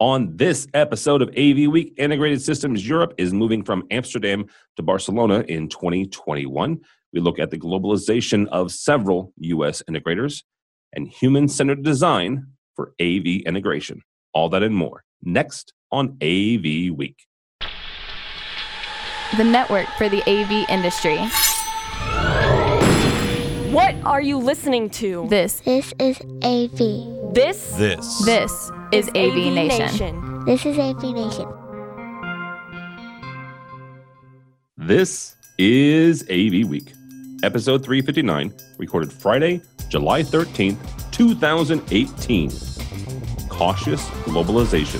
On this episode of AV Week, Integrated Systems Europe is moving from Amsterdam to Barcelona in 2021. We look at the globalization of several U.S. integrators and human centered design for AV integration. All that and more next on AV Week. The network for the AV industry. What are you listening to? This This is AV. This This. this is AV, Nation. This is AV Nation. This is AV Week, episode 359, recorded Friday, July 13th, 2018. Cautious globalization.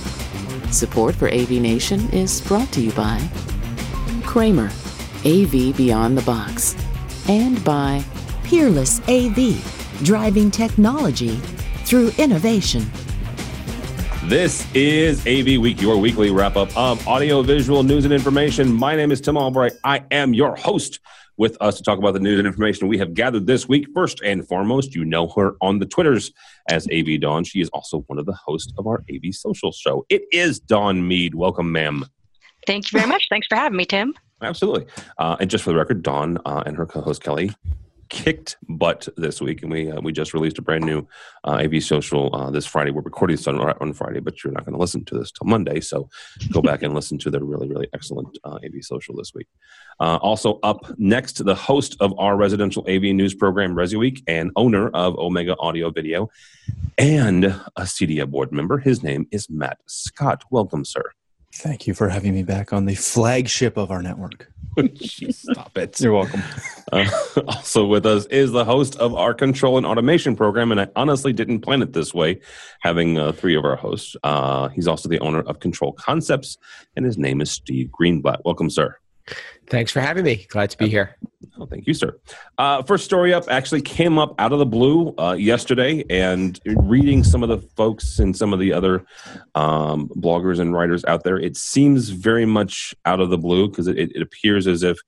Support for AV Nation is brought to you by Kramer, AV Beyond the Box, and by Peerless AV, driving technology through innovation. This is AV Week, your weekly wrap up of audio, visual news and information. My name is Tim Albright. I am your host. With us to talk about the news and information we have gathered this week. First and foremost, you know her on the Twitters as AV Dawn. She is also one of the hosts of our AV Social Show. It is Dawn Mead. Welcome, ma'am. Thank you very much. Thanks for having me, Tim. Absolutely. Uh, and just for the record, Dawn uh, and her co-host Kelly kicked butt this week, and we uh, we just released a brand new uh, AV Social uh, this Friday. We're recording this on, on Friday, but you're not going to listen to this till Monday, so go back and listen to the really really excellent uh, AV Social this week. Uh, also up next, the host of our residential AV news program, Resi Week, and owner of Omega Audio Video, and a CEDIA board member. His name is Matt Scott. Welcome, sir. Thank you for having me back on the flagship of our network. Stop it. You're welcome. Uh, also with us is the host of our control and automation program, and I honestly didn't plan it this way, having uh, three of our hosts. Uh, he's also the owner of Control Concepts, and his name is Steve Greenblatt. Welcome, sir. Thanks for having me. Glad to be here. Oh, thank you, sir. Uh, first story up actually came up out of the blue uh, yesterday, and reading some of the folks and some of the other um, bloggers and writers out there, it seems very much out of the blue because it, it appears as if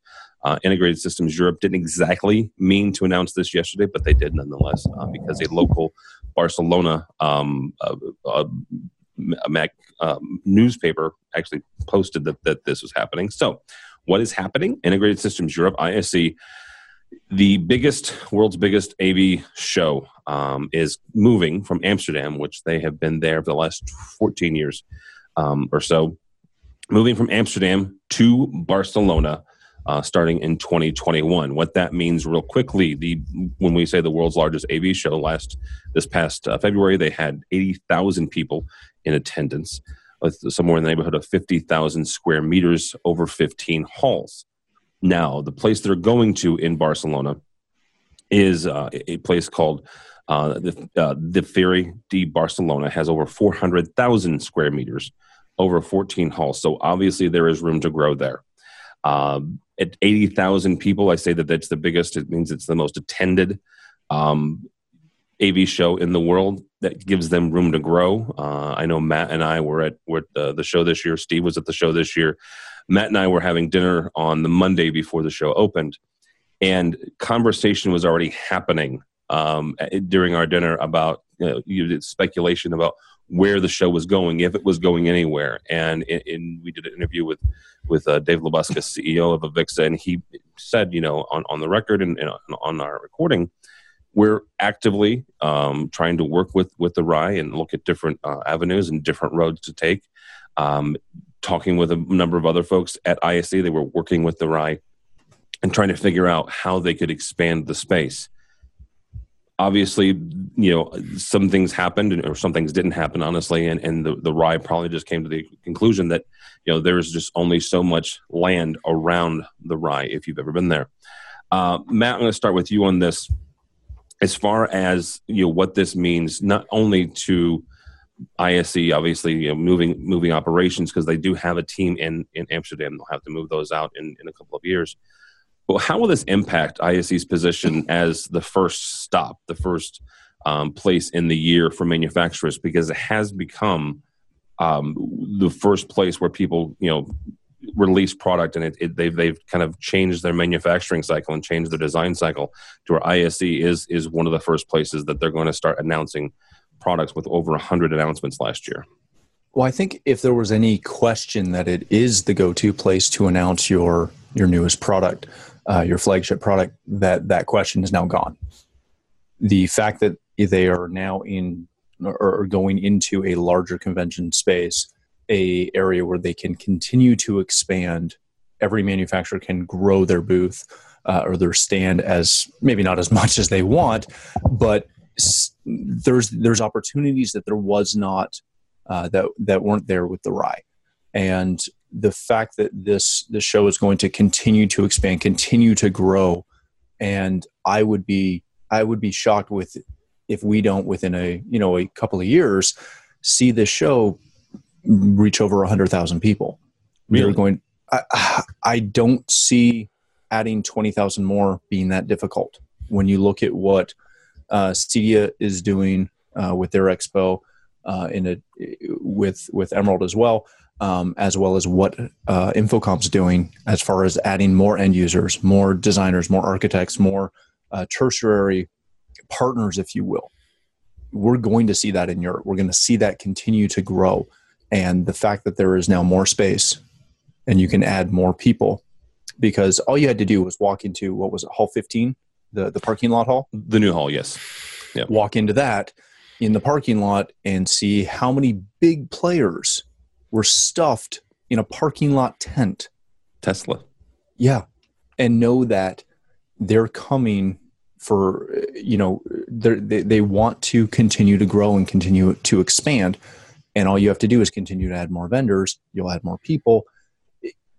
uh, Integrated Systems Europe didn't exactly mean to announce this yesterday, but they did nonetheless uh, because a local Barcelona um, uh, uh, Mac, um, newspaper actually posted that, that this was happening. So, what is happening? Integrated Systems Europe, ISE, the biggest, world's biggest AV show, um, is moving from Amsterdam, which they have been there for the last 14 years um, or so, moving from Amsterdam to Barcelona. Uh, starting in 2021, what that means, real quickly, the when we say the world's largest AV show, last this past uh, February, they had 80,000 people in attendance somewhere in the neighborhood of 50,000 square meters over 15 halls. Now, the place they're going to in Barcelona is uh, a place called uh, the, uh, the Fira de Barcelona, has over 400,000 square meters over 14 halls. So obviously there is room to grow there. Um, at 80,000 people, I say that that's the biggest. It means it's the most attended um, AV show in the world that gives them room to grow. Uh, I know Matt and I were at, were at uh, the show this year. Steve was at the show this year. Matt and I were having dinner on the Monday before the show opened, and conversation was already happening um, during our dinner about you know, speculation about where the show was going, if it was going anywhere. And in, in we did an interview with with uh, Dave Labuska, CEO of Avixa, and he said, you know, on, on the record and, and on our recording, we're actively um, trying to work with with the RAI and look at different uh, avenues and different roads to take. Um, talking with a number of other folks at ISE, they were working with the RAI and trying to figure out how they could expand the space. Obviously, you know, some things happened or some things didn't happen, honestly, and, and the, the RAI probably just came to the conclusion that, you know, there's just only so much land around the RAI if you've ever been there. Uh, Matt, I'm going to start with you on this as far as you know what this means not only to ISE obviously you know moving moving operations because they do have a team in in Amsterdam. They'll have to move those out in in a couple of years. But how will this impact ISE's position as the first stop the first um, place in the year for manufacturers? Because it has become um, the first place where people you know release product and it, it, they've they've kind of changed their manufacturing cycle and changed their design cycle to where ISE is is one of the first places that they're going to start announcing products with over 100 announcements last year. Well, I think if there was any question that it is the go-to place to announce your your newest product, uh, your flagship product, that that question is now gone. The fact that they are now in or going into a larger convention space, a area where they can continue to expand. Every manufacturer can grow their booth uh, or their stand as maybe not as much as they want, but there's there's opportunities that there was not uh, that that weren't there with the RAI, and the fact that this this show is going to continue to expand, continue to grow, and I would be I would be shocked with if we don't within a you know a couple of years see this show reach over a hundred thousand people. Really? We're going. I, I don't see adding twenty thousand more being that difficult when you look at what uh, is doing uh, with their expo uh, in a with with Emerald as well, um, as well as what uh, InfoComm's doing as far as adding more end users, more designers, more architects, more uh, tertiary partners, if you will. We're going to see that in Europe. We're going to see that continue to grow, and the fact that there is now more space, and you can add more people, because all you had to do was walk into what was it, Hall 15, the the parking lot hall, the new hall, yes. Yep. Walk into that in the parking lot and see how many big players were stuffed in a parking lot tent. Tesla. Yeah. And know that they're coming for, you know, they, they want to continue to grow and continue to expand. And all you have to do is continue to add more vendors. You'll add more people.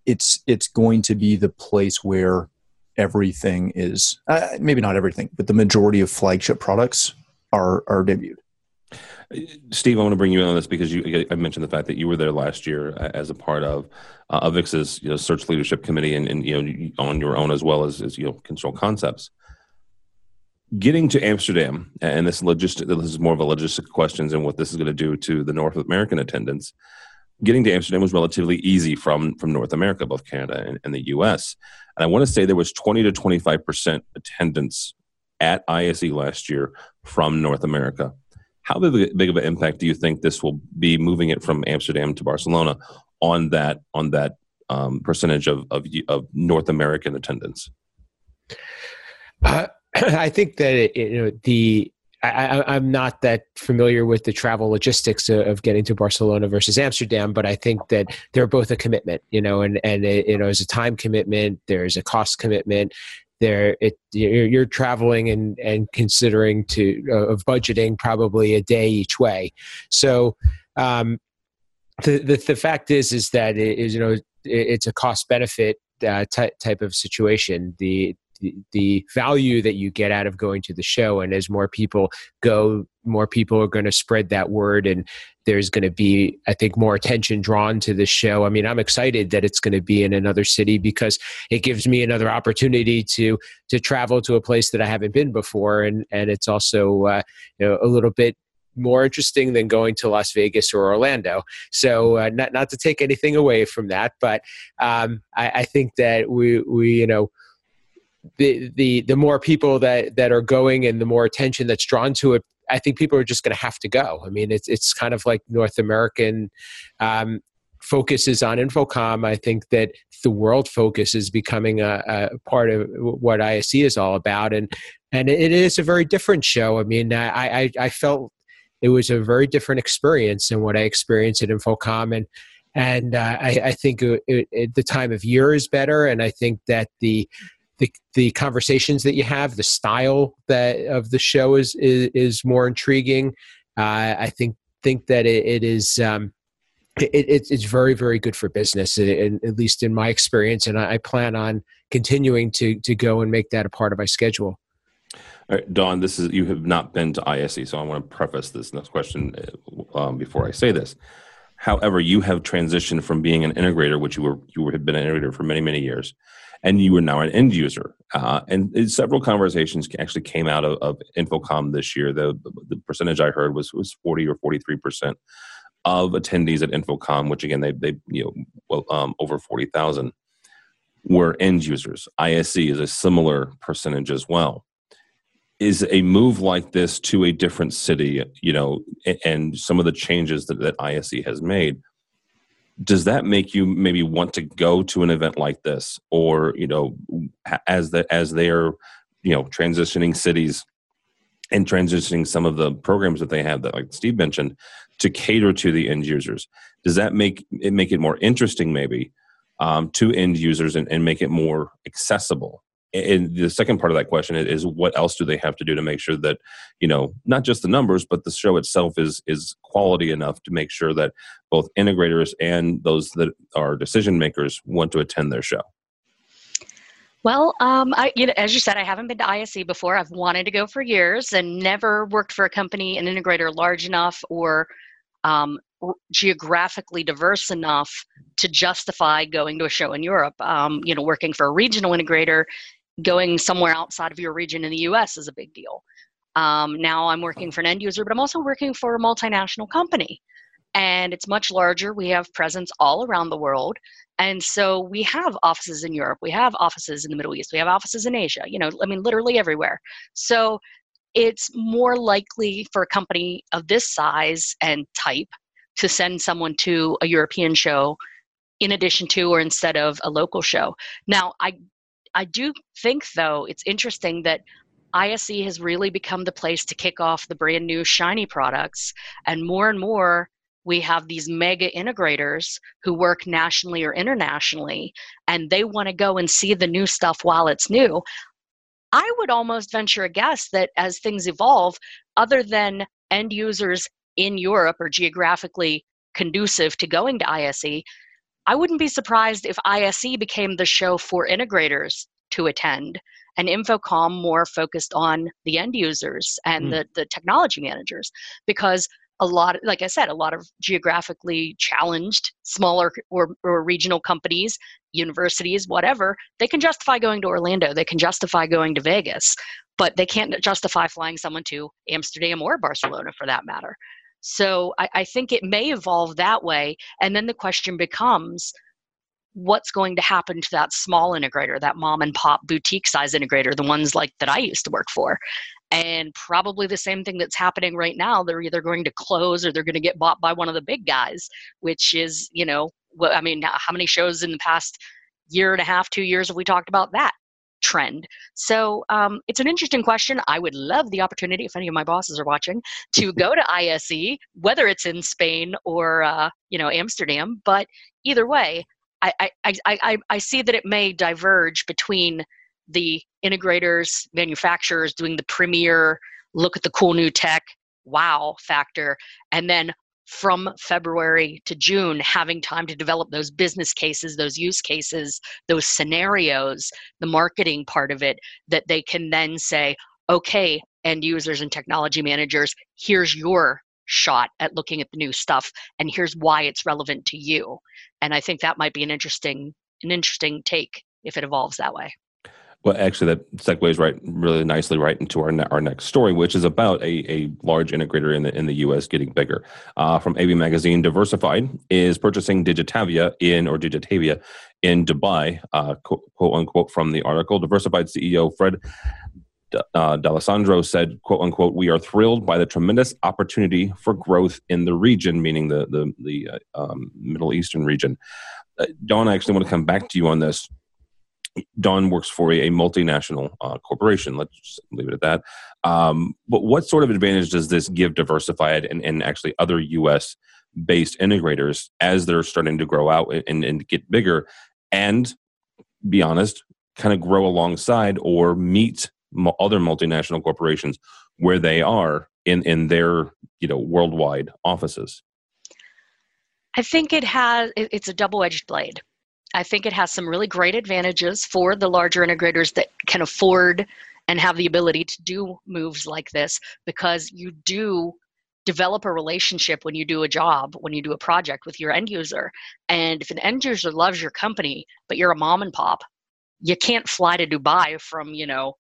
It's, it's going to be the place where everything is, uh, maybe not everything, but the majority of flagship products are, are debuted. Steve, I want to bring you in on this because you I mentioned the fact that you were there last year uh, as a part of uh, Avixa's you know, search leadership committee and, and you know on your own as well as, as you know control concepts. Getting to Amsterdam, and this logistic this is more of a logistic questions and what this is going to do to the North American attendance. Getting to Amsterdam was relatively easy from from North America, both Canada and, and the U.S. And I want to say there was twenty to twenty five percent attendance at ISE last year from North America how big, big of an impact do you think this will be moving it from Amsterdam to Barcelona on that on that um, percentage of, of, of North American attendance? Uh, I think that it, you know the I, am not that familiar with the travel logistics of getting to Barcelona versus Amsterdam, but I think that they're both a commitment, you know, and and it, you know, there's a time commitment, there's a cost commitment, there it you're, traveling and and considering to uh, of budgeting probably a day each way. So um, the, the, the fact is is that it is you know it's a cost benefit uh, type type of situation. The the, value that you get out of going to the show. And as more people go more people are going to spread that word and there's going to be i think more attention drawn to the show. I mean i'm excited that it's going to be in another city because it gives me another opportunity to to travel to a place that i haven't been before. And and it's also uh, you know a little bit more interesting than going to Las Vegas or Orlando. So, uh, not not to take anything away from that, but um, I, I, think that we we you know the the the more people that that are going and the more attention that's drawn to it I think people are just going to have to go. I mean, it's it's kind of like North American um, focuses on InfoComm. I think that the world focus is becoming a, a, part of what ISE is all about, and and it is a very different show. I mean, I I, I felt it was a very different experience than what I experienced at InfoComm, and and uh, I, I, think it, it, the time of year is better, and I think that the the the conversations that you have, the style that of the show is is, is more intriguing. Uh, I think think that it, it is. Um, it, it, it's very very good for business at least in my experience and I, plan on continuing to to go and make that a part of my schedule all right, Dawn, this is you have not been to ISE, so I want to preface this next question uh, um, before I say this. However, you have transitioned from being an integrator, which you were you had been an integrator for many many years, and you are now an end user. Uh, and several conversations actually came out of, of InfoComm this year. The, the percentage I heard was was forty or forty three percent of attendees at InfoComm, which again they they you know well um, over forty thousand were end users. ISE is a similar percentage as well. is a move like this to a different city, you know, and some of the changes that, that ISE has made, does that make you maybe want to go to an event like this, or you know, as the as they're you know transitioning cities and transitioning some of the programs that they have that, like Steve mentioned, to cater to the end users? Does that make it make it more interesting, maybe, um, to end users and, and make it more accessible? And the second part of that question is what else do they have to do to make sure that you know not just the numbers but the show itself is is quality enough to make sure that both integrators and those that are decision makers want to attend their show well, um, I, you know, as you said, I haven't been to ISE before. I've wanted to go for years and never worked for a company, an integrator large enough or um, geographically diverse enough to justify going to a show in Europe. Um, you know, working for a regional integrator going somewhere outside of your region in the US is a big deal. Um, now I'm working for an end user, but I'm also working for a multinational company. And it's much larger. We have presence all around the world. And so we have offices in Europe, we have offices in the Middle East, we have offices in Asia, you know, I mean, literally everywhere. So it's more likely for a company of this size and type to send someone to a European show in addition to or instead of a local show. Now, I I do think, though, it's interesting that ISE has really become the place to kick off the brand new shiny products. And more and more, we have these mega integrators who work nationally or internationally, and they want to go and see the new stuff while it's new. I would almost venture a guess that as things evolve, other than end users in Europe or geographically conducive to going to ISE, I wouldn't be surprised if ISE became the show for integrators to attend and InfoComm more focused on the end users and mm. the, the technology managers because a lot like i said a lot of geographically challenged smaller or, or regional companies universities whatever they can justify going to orlando they can justify going to vegas but they can't justify flying someone to amsterdam or barcelona for that matter so I, I think it may evolve that way. And then the question becomes what's going to happen to that small integrator, that mom and pop boutique size integrator, the ones like that I used to work for. And probably the same thing that's happening right now. They're either going to close or they're going to get bought by one of the big guys, which is, you know, I mean, how many shows in the past year and a half, two years have we talked about that? Trend. So um, it's an interesting question. I would love the opportunity, if any of my bosses are watching, to go to ISE, whether it's in Spain or uh, you know Amsterdam. But either way, I, I, I, I, I see that it may diverge between the integrators, manufacturers doing the premier look at the cool new tech wow factor, and then from February to June, having time to develop those business cases, those use cases, those scenarios, the marketing part of it, that they can then say, okay, end users and technology managers, here's your shot at looking at the new stuff and here's why it's relevant to you. And i think that might be an interesting an interesting take if it evolves that way well, actually, that segues right really nicely right into our ne- our next story, which is about a, a large integrator in the in the U.S. getting bigger. Uh, from AV Magazine, Diversified is purchasing Digitavia in or Digitavia in Dubai. Uh, quote, quote, unquote from the article, Diversified CEO Fred uh, D'Alessandro said, "quote unquote," we are thrilled by the tremendous opportunity for growth in the region, meaning the the the uh, um, Middle Eastern region. Uh, Dawn, I actually want to come back to you on this Dawn works for a, multinational uh, corporation. Let's just leave it at that. Um, but what sort of advantage does this give Diversified and, and actually other U.S. based integrators as they're starting to grow out and, and get bigger and be honest, kind of grow alongside or meet other multinational corporations where they are in, in their you know worldwide offices? I think it has. It's a double-edged blade I think it has some really great advantages for the larger integrators that can afford and have the ability to do moves like this because you do develop a relationship when you do a job, when you do a project with your end user. And if an end user loves your company, but you're a mom and pop, you can't fly to Dubai from, you know,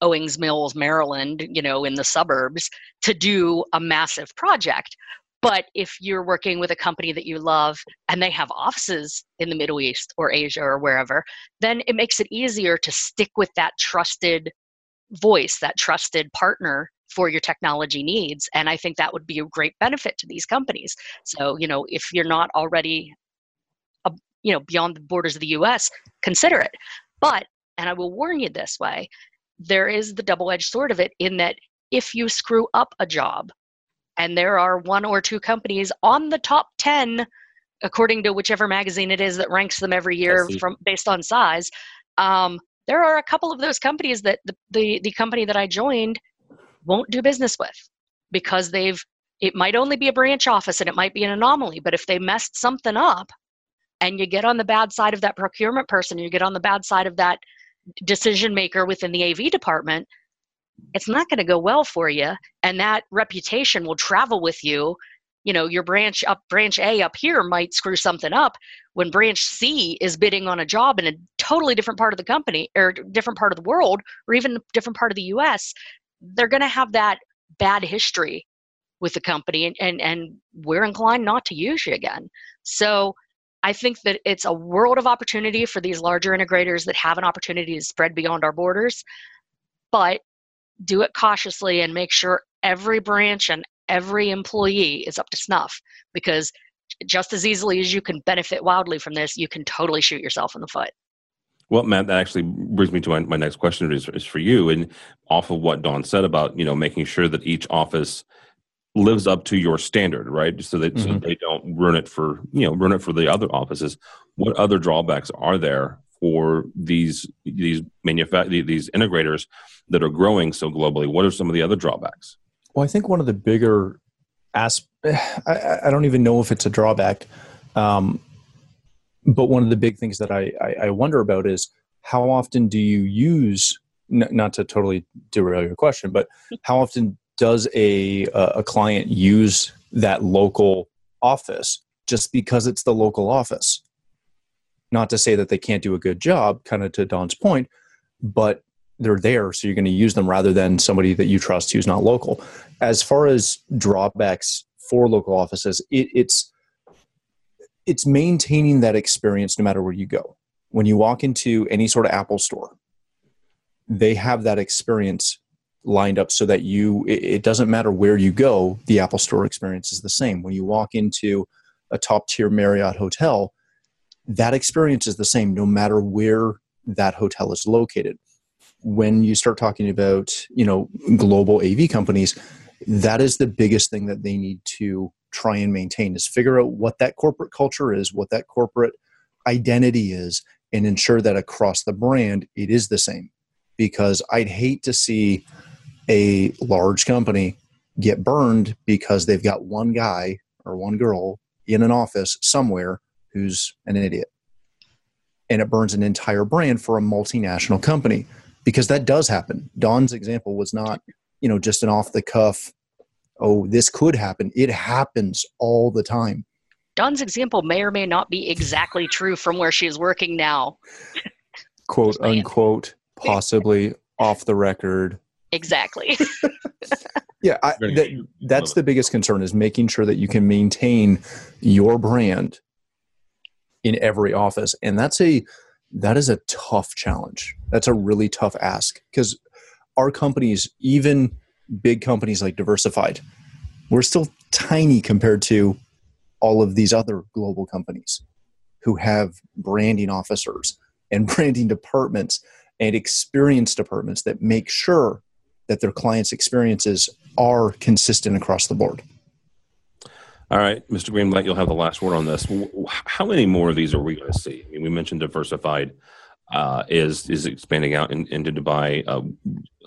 Owings Mills, Maryland, you know, in the suburbs to do a massive project. But if you're working with a company that you love and they have offices in the Middle East or Asia or wherever, then it makes it easier to stick with that trusted voice, that trusted partner for your technology needs. And I think that would be a great benefit to these companies. So, you know, if you're not already, uh, you know, beyond the borders of the US, consider it. But, and I will warn you this way, there is the double edged sword of it in that if you screw up a job, and there are one or two companies on the top 10 according to whichever magazine it is that ranks them every year from based on size um, there are a couple of those companies that the, the, the company that i joined won't do business with because they've it might only be a branch office and it might be an anomaly but if they messed something up and you get on the bad side of that procurement person you get on the bad side of that decision maker within the av department it's not going to go well for you and that reputation will travel with you. You know your branch up branch a up here might screw something up when branch c is bidding on a job in a totally different part of the company or different part of the world or even a different part of the us they're going to have that bad history with the company and, and and we're inclined not to use you again. So i think that it's a world of opportunity for these larger integrators that have an opportunity to spread beyond our borders but do it cautiously and make sure every branch and every employee is up to snuff because just as easily as you can benefit wildly from this, you can totally shoot yourself in the foot. Well, Matt, that actually brings me to my, my next question is, is for you. And off of what Dawn said about, you know, making sure that each office lives up to your standard, right? So that mm-hmm. so they don't ruin it for, you know, ruin it for the other offices. What other drawbacks are there for these these manufact these integrators that are growing so globally? What are some of the other drawbacks? Well, I think one of the bigger as I, don't even know if it's a drawback, um, but one of the big things that I, I, I wonder about is how often do you use n- not to totally derail your question, but how often does a a client use that local office just because it's the local office? Not to say that they can't do a good job, kind of to Dawn's point, but they're there, so you're going to use them rather than somebody that you trust who's not local. As far as drawbacks for local offices, it, it's it's maintaining that experience no matter where you go. When you walk into any sort of Apple store, they have that experience lined up so that you it, it doesn't matter where you go, the Apple store experience is the same. When you walk into a top tier Marriott hotel, that experience is the same no matter where that hotel is located when you start talking about you know global av companies that is the biggest thing that they need to try and maintain is figure out what that corporate culture is what that corporate identity is and ensure that across the brand it is the same. Because i'd hate to see a large company get burned because they've got one guy or one girl in an office somewhere who's an idiot. And it burns an entire brand for a multinational company because that does happen. Dawn's example was not, you know, just an off the cuff, oh, this could happen. It happens all the time. Dawn's example may or may not be exactly true from where she is working now. Quote unquote, possibly off the record. Exactly. yeah, I, that, that's the biggest concern is making sure that you can maintain your brand in every office. And that's a that is a tough challenge. That's a really tough ask because our companies, even big companies like Diversified, we're still tiny compared to all of these other global companies who have branding officers and branding departments and experience departments that make sure that their clients' experiences are consistent across the board. All right, Mr. Greenblatt, you'll have the last word on this. How many more of these are we going to see? I mean, we mentioned diversified uh, is is expanding out in, into Dubai. Uh,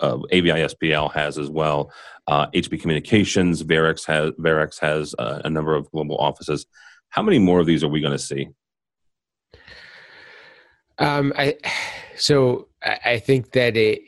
uh, has as well. HB uh, Communications, Varex has Varex has uh, a number of global offices. How many more of these are we going to see? Um, I so I think that it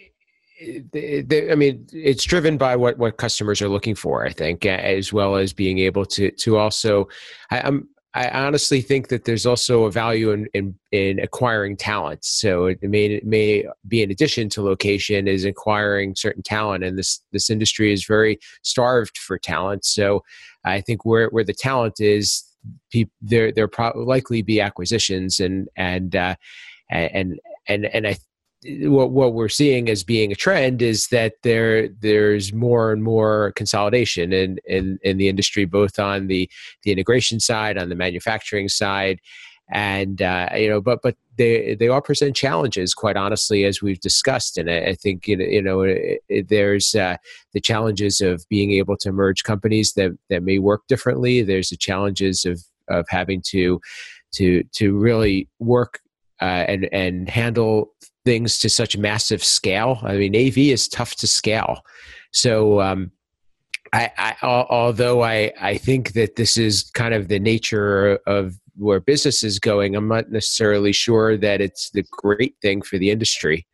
I mean, it's driven by what, what customers are looking for, I think, as well as being able to to also. I, am I honestly think that there's also a value in in, in acquiring talent. So it may it may be in addition to location is acquiring certain talent, and this this industry is very starved for talent. So I think where where the talent is, there there probably likely be acquisitions and and uh, and and and I what what we're seeing as being a trend is that there there's more and more consolidation in in, in the industry, both on the the integration side, on the manufacturing side, and uh, you know, but but they they all present challenges, quite honestly, as we've discussed. And I, I think you know, it, it, there's uh, the challenges of being able to merge companies that that may work differently. There's the challenges of of having to to to really work uh, and and handle things to such massive scale. I mean, AV is tough to scale. So, um, I, I, although I, I think that this is kind of the nature of where business is going, I'm not necessarily sure that it's the great thing for the industry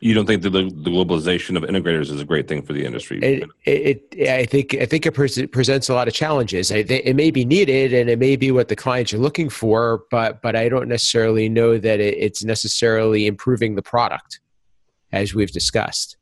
you don't think that the, the, globalization of integrators is a great thing for the industry? It, it, it I think I think it pre- presents a lot of challenges. I, it may be needed, and it may be what the clients are looking for, but but I don't necessarily know that it, it's necessarily improving the product, as we've discussed.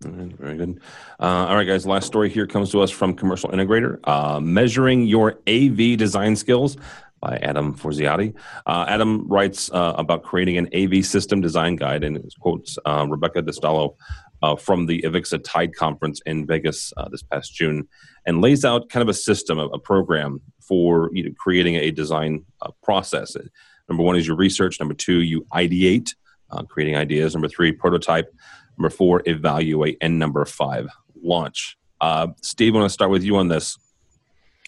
very good. Uh, all right, guys. Last story here comes to us from Commercial Integrator. Uh, measuring your AV design skills by Adam Forziati. Uh, Adam writes uh, about creating an AV system design guide and quotes uh, Rebecca Destallo uh, from the Avixa Tide Conference in Vegas uh, this past June and lays out kind of a system, a, a program for you know, creating a design uh, process. Number one is your research. Number two, you ideate, creating ideas. Number three, prototype. Number four, evaluate. And number five, launch. Steve, I want to start with you on this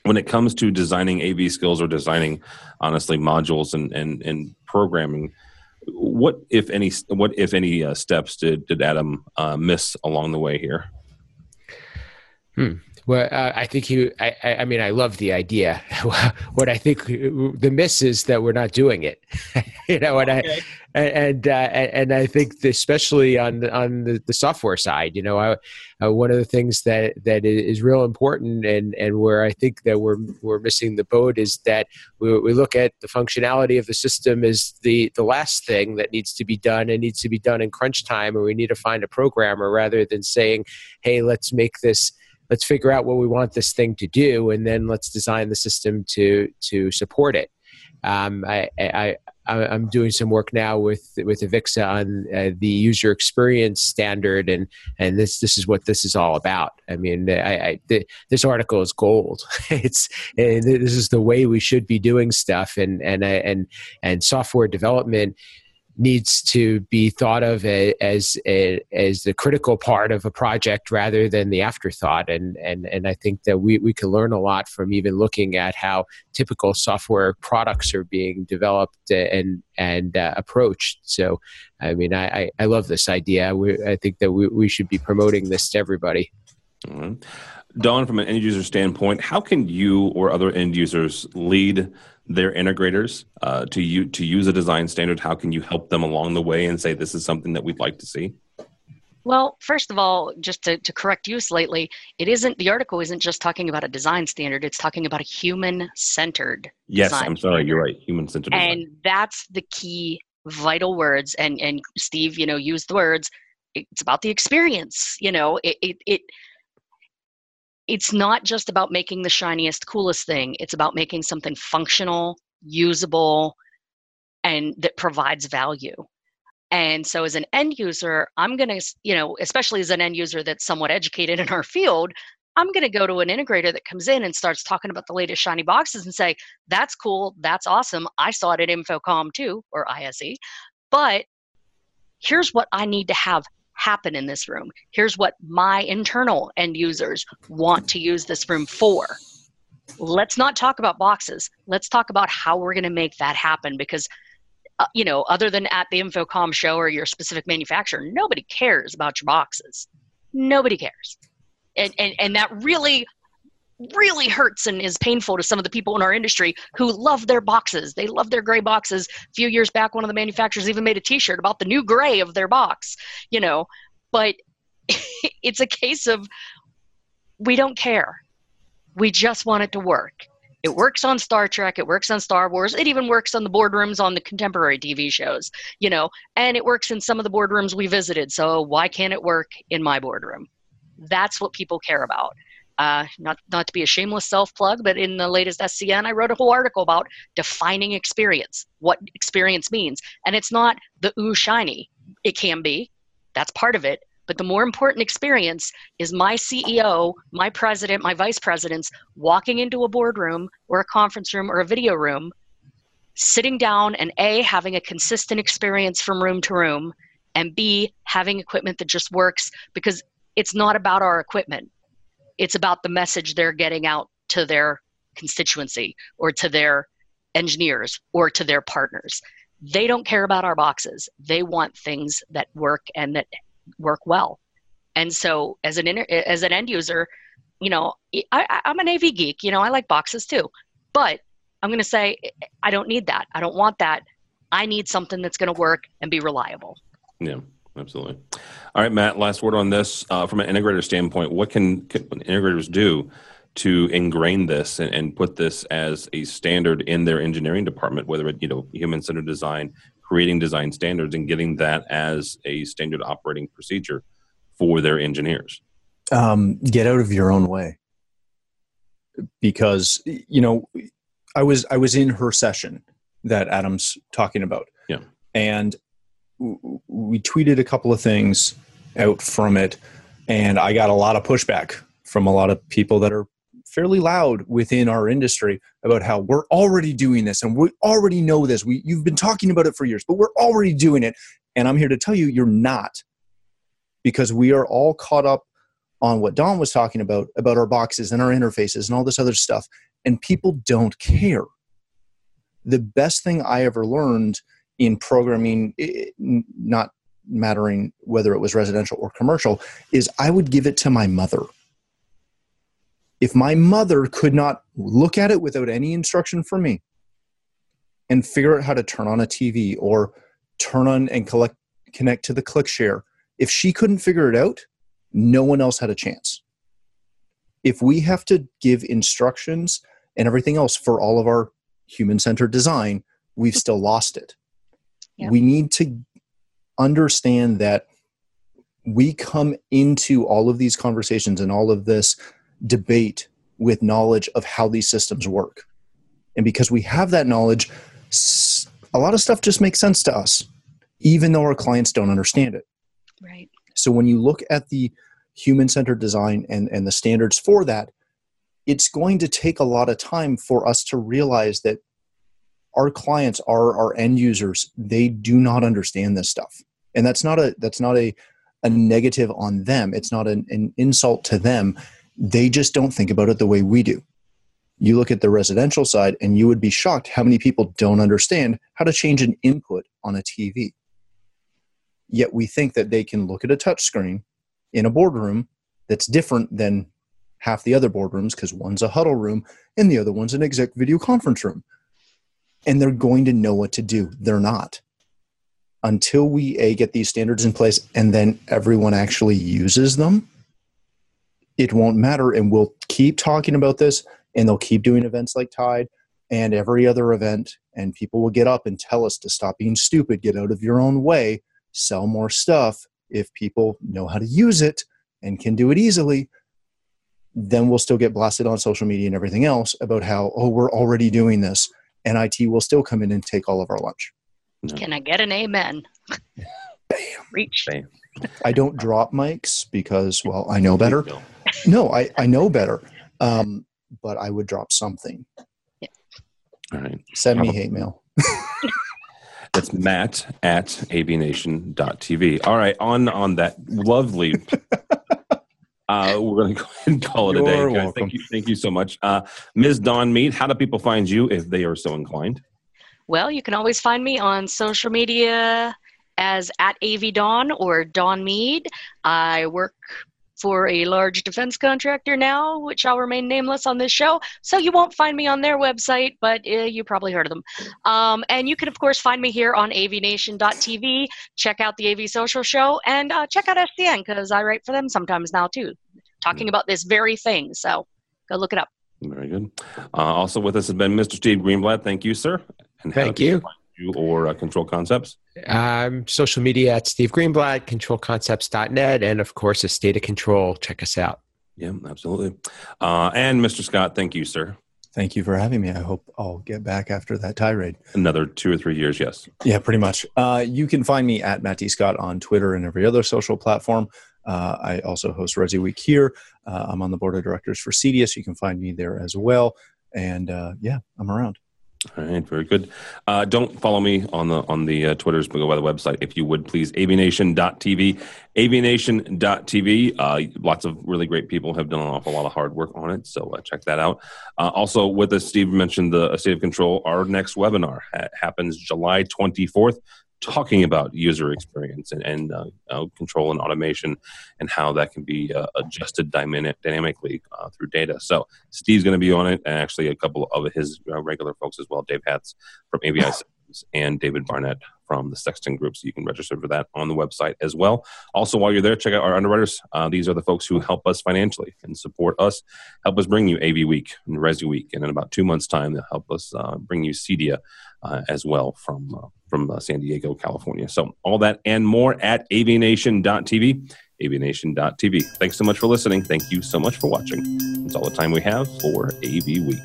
when it comes to designing AV skills or designing, honestly, modules and and, and programming, what if any what if any uh, steps did did Adam uh, miss along the way here? Hmm. Well, uh, I think you. I, I, mean, I love the idea. what I think the miss is that we're not doing it. you know, and okay. I and uh, and I think especially on on the, the software side, you know, I, uh, one of the things that that is real important and and where I think that we're we're missing the boat is that we, we look at the functionality of the system as the the last thing that needs to be done and needs to be done in crunch time, or we need to find a programmer rather than saying, hey, let's make this let's figure out what we want this thing to do and then let's design the system to to support it um, I, I, I, am doing some work now with with Avixa on uh, the user experience standard, and and this this is what this is all about. I mean, I, I the, this article is gold. it's this is the way we should be doing stuff, and and and and software development needs to be thought of as a, as the critical part of a project rather than the afterthought. And and and I think that we we can learn a lot from even looking at how typical software products are being developed and and uh, approached. So I mean I, I love this idea. We, I think that we, we should be promoting this to everybody. Dawn from an end user standpoint how can you or other end users lead their integrators uh, to you to use a design standard? How can you help them along the way and say this is something that we'd like to see? Well, first of all, just to, to correct you slightly, it isn't the article isn't just talking about a design standard, it's talking about a human centered Yes, I'm sorry, standard. you're right. Human centered. And that's the key vital words. And and Steve, you know, used the words. It's about the experience. You know, it it, it it's not just about making the shiniest, coolest thing. It's about making something functional, usable, and that provides value. And so, as an end user, I'm going to, you know, especially as an end user that's somewhat educated in our field, I'm going to go to an integrator that comes in and starts talking about the latest shiny boxes and say, that's cool, that's awesome. I saw it at InfoComm too, or ISE. But here's what I need to have happen in this room. Here's what my internal end users want to use this room for. Let's not talk about boxes. Let's talk about how we're going to make that happen because uh, you know, other than at the InfoComm show or your specific manufacturer, nobody cares about your boxes. Nobody cares. And, and, and that really really hurts and is painful to some of the people in our industry who love their boxes. They love their gray boxes. A few years back, one of the manufacturers even made a T-shirt about the new gray of their box. You know, but it's a case of we don't care. We just want it to work. It works on Star Trek, it works on Star Wars, it even works on the boardrooms on the contemporary TV shows, you know, and it works in some of the boardrooms we visited. So why can't it work in my boardroom? That's what people care about Uh, not not to be a shameless self plug, but in the latest SCN, I wrote a whole article about defining experience, what experience means, and it's not the ooh shiny. It can be, that's part of it, but the more important experience is my CEO, my president, my vice presidents walking into a boardroom or a conference room or a video room, sitting down and A, having a consistent experience from room to room, and B, having equipment that just works because it's not about our equipment. It's about the message they're getting out to their constituency or to their engineers or to their partners. They don't care about our boxes. They want things that work and that work well. And so, as an inter- as an end user, you know, I, I'm an AV geek. You know, I like boxes too, but I'm going to say I don't need that. I don't want that. I need something that's going to work and be reliable. Yeah, absolutely. All right, Matt. Last word on this uh, from an integrator standpoint. What can, can integrators do to ingrain this and, and, put this as a standard in their engineering department, whether it you know human centered design, creating design standards, and getting that as a standard operating procedure for their engineers? Um, get out of your own way, because you know I was I was in her session that Adam's talking about. Yeah, and we tweeted a couple of things out from it, and I got a lot of pushback from a lot of people that are fairly loud within our industry about how we're already doing this and we already know this. We you've been talking about it for years, but we're already doing it. And I'm here to tell you you're not. Because we are all caught up on what Dawn was talking about about our boxes and our interfaces and all this other stuff and people don't care. The best thing I ever learned in programming, not mattering whether it was residential or commercial, is I would give it to my mother. If my mother could not look at it without any instruction from me and figure out how to turn on a TV or turn on and collect, connect to the ClickShare, if she couldn't figure it out, no one else had a chance. If we have to give instructions and everything else for all of our human centered design, we've still lost it we need to understand that we come into all of these conversations and all of this debate with knowledge of how these systems work. And because we have that knowledge, a lot of stuff just makes sense to us, even though our clients don't understand it. Right. So when you look at the human centered design and, and the standards for that, it's going to take a lot of time for us to realize that our clients are our end users they do not understand this stuff. And that's not a that's not a a negative on them. It's not an, an insult to them. They just don't think about it the way we do. You look at the residential side and you would be shocked how many people don't understand how to change an input on a tv yet we think that they can look at a touch screen in a boardroom that's different than half the other boardrooms because one's a huddle room and the other one's an exec video conference room and they're going to know what to do. They're not. Until we a get these standards in place and then everyone actually uses them, it won't matter. And we'll keep talking about this and they'll keep doing events like Tide and every other event. And people will get up and tell us to stop being stupid, get out of your own way, sell more stuff. If people know how to use it and can do it easily, then we'll still get blasted on social media and everything else about how, oh, we're already doing this and IT will still come in and take all of our lunch. Can I get an amen? Bam. Reach. Bam. I don't drop mics because, well, I know better. No, I, I know better. Um, but I would drop something. Yeah. All right. Send me hate mail. That's Matt at avnation.tv. All right. On on that lovely Uh, we're going to go ahead and call it You're a day, guys. Thank you, thank you so much, uh, Ms. Dawn Mead. How do people find you if they are so inclined? Well, you can always find me on social media as at AV Dawn or Dawn Mead. I work for a large defense contractor now, which I'll remain nameless on this show. So you won't find me on their website, but uh, you probably heard of them. Um, and you can, of course, find me here on avnation.tv. Check out the AV Social Show and uh, check out SCN because I write for them sometimes now too, talking about this very thing. So go look it up. Very good. Uh, also with us has been Mr. Steve Greenblatt. Thank you, sir. And Thank you. You or uh, Control Concepts? Um, social media at Steve Greenblatt, controlconcepts.net, and of course, a state of control. Check us out. Yeah, absolutely. Uh, and Mr. Scott, thank you, sir. Thank you for having me. I hope I'll get back after that tirade. Another two or three years, yes. Yeah, pretty much. Uh, you can find me at Matt D. Scott on Twitter and every other social platform. Uh, I also host Resi Week here. Uh, I'm on the board of directors for CDS. You can find me there as well. And uh, yeah, I'm around. All right, very good. Uh, don't follow me on the on the uh, Twitters, but go by the website if you would, please. avnation.tv, avnation.tv. Uh, lots of really great people have done an awful lot of hard work on it, so uh, check that out. Uh, also, with us, Steve mentioned the State of Control. Our next webinar ha- happens July 24th talking about user experience and, and uh, uh, control and automation and how that can be uh, adjusted dynamic, dynamically uh, through data. So Steve's going to be on it, and actually a couple of his uh, regular folks as well, Dave Hatz from AVI Systems and David Barnett from the Sextant Group. So you can register for that on the website as well. Also, while you're there, check out our underwriters. Uh, these are the folks who help us financially and support us, help us bring you AV Week and Resi Week. And in about two months' time, they'll help us uh, bring you CEDIA uh, as well from, uh, from uh, San Diego, California. So all that and more at avnation.tv. avnation.tv. Thanks so much for listening. Thank you so much for watching. That's all the time we have for AV Week.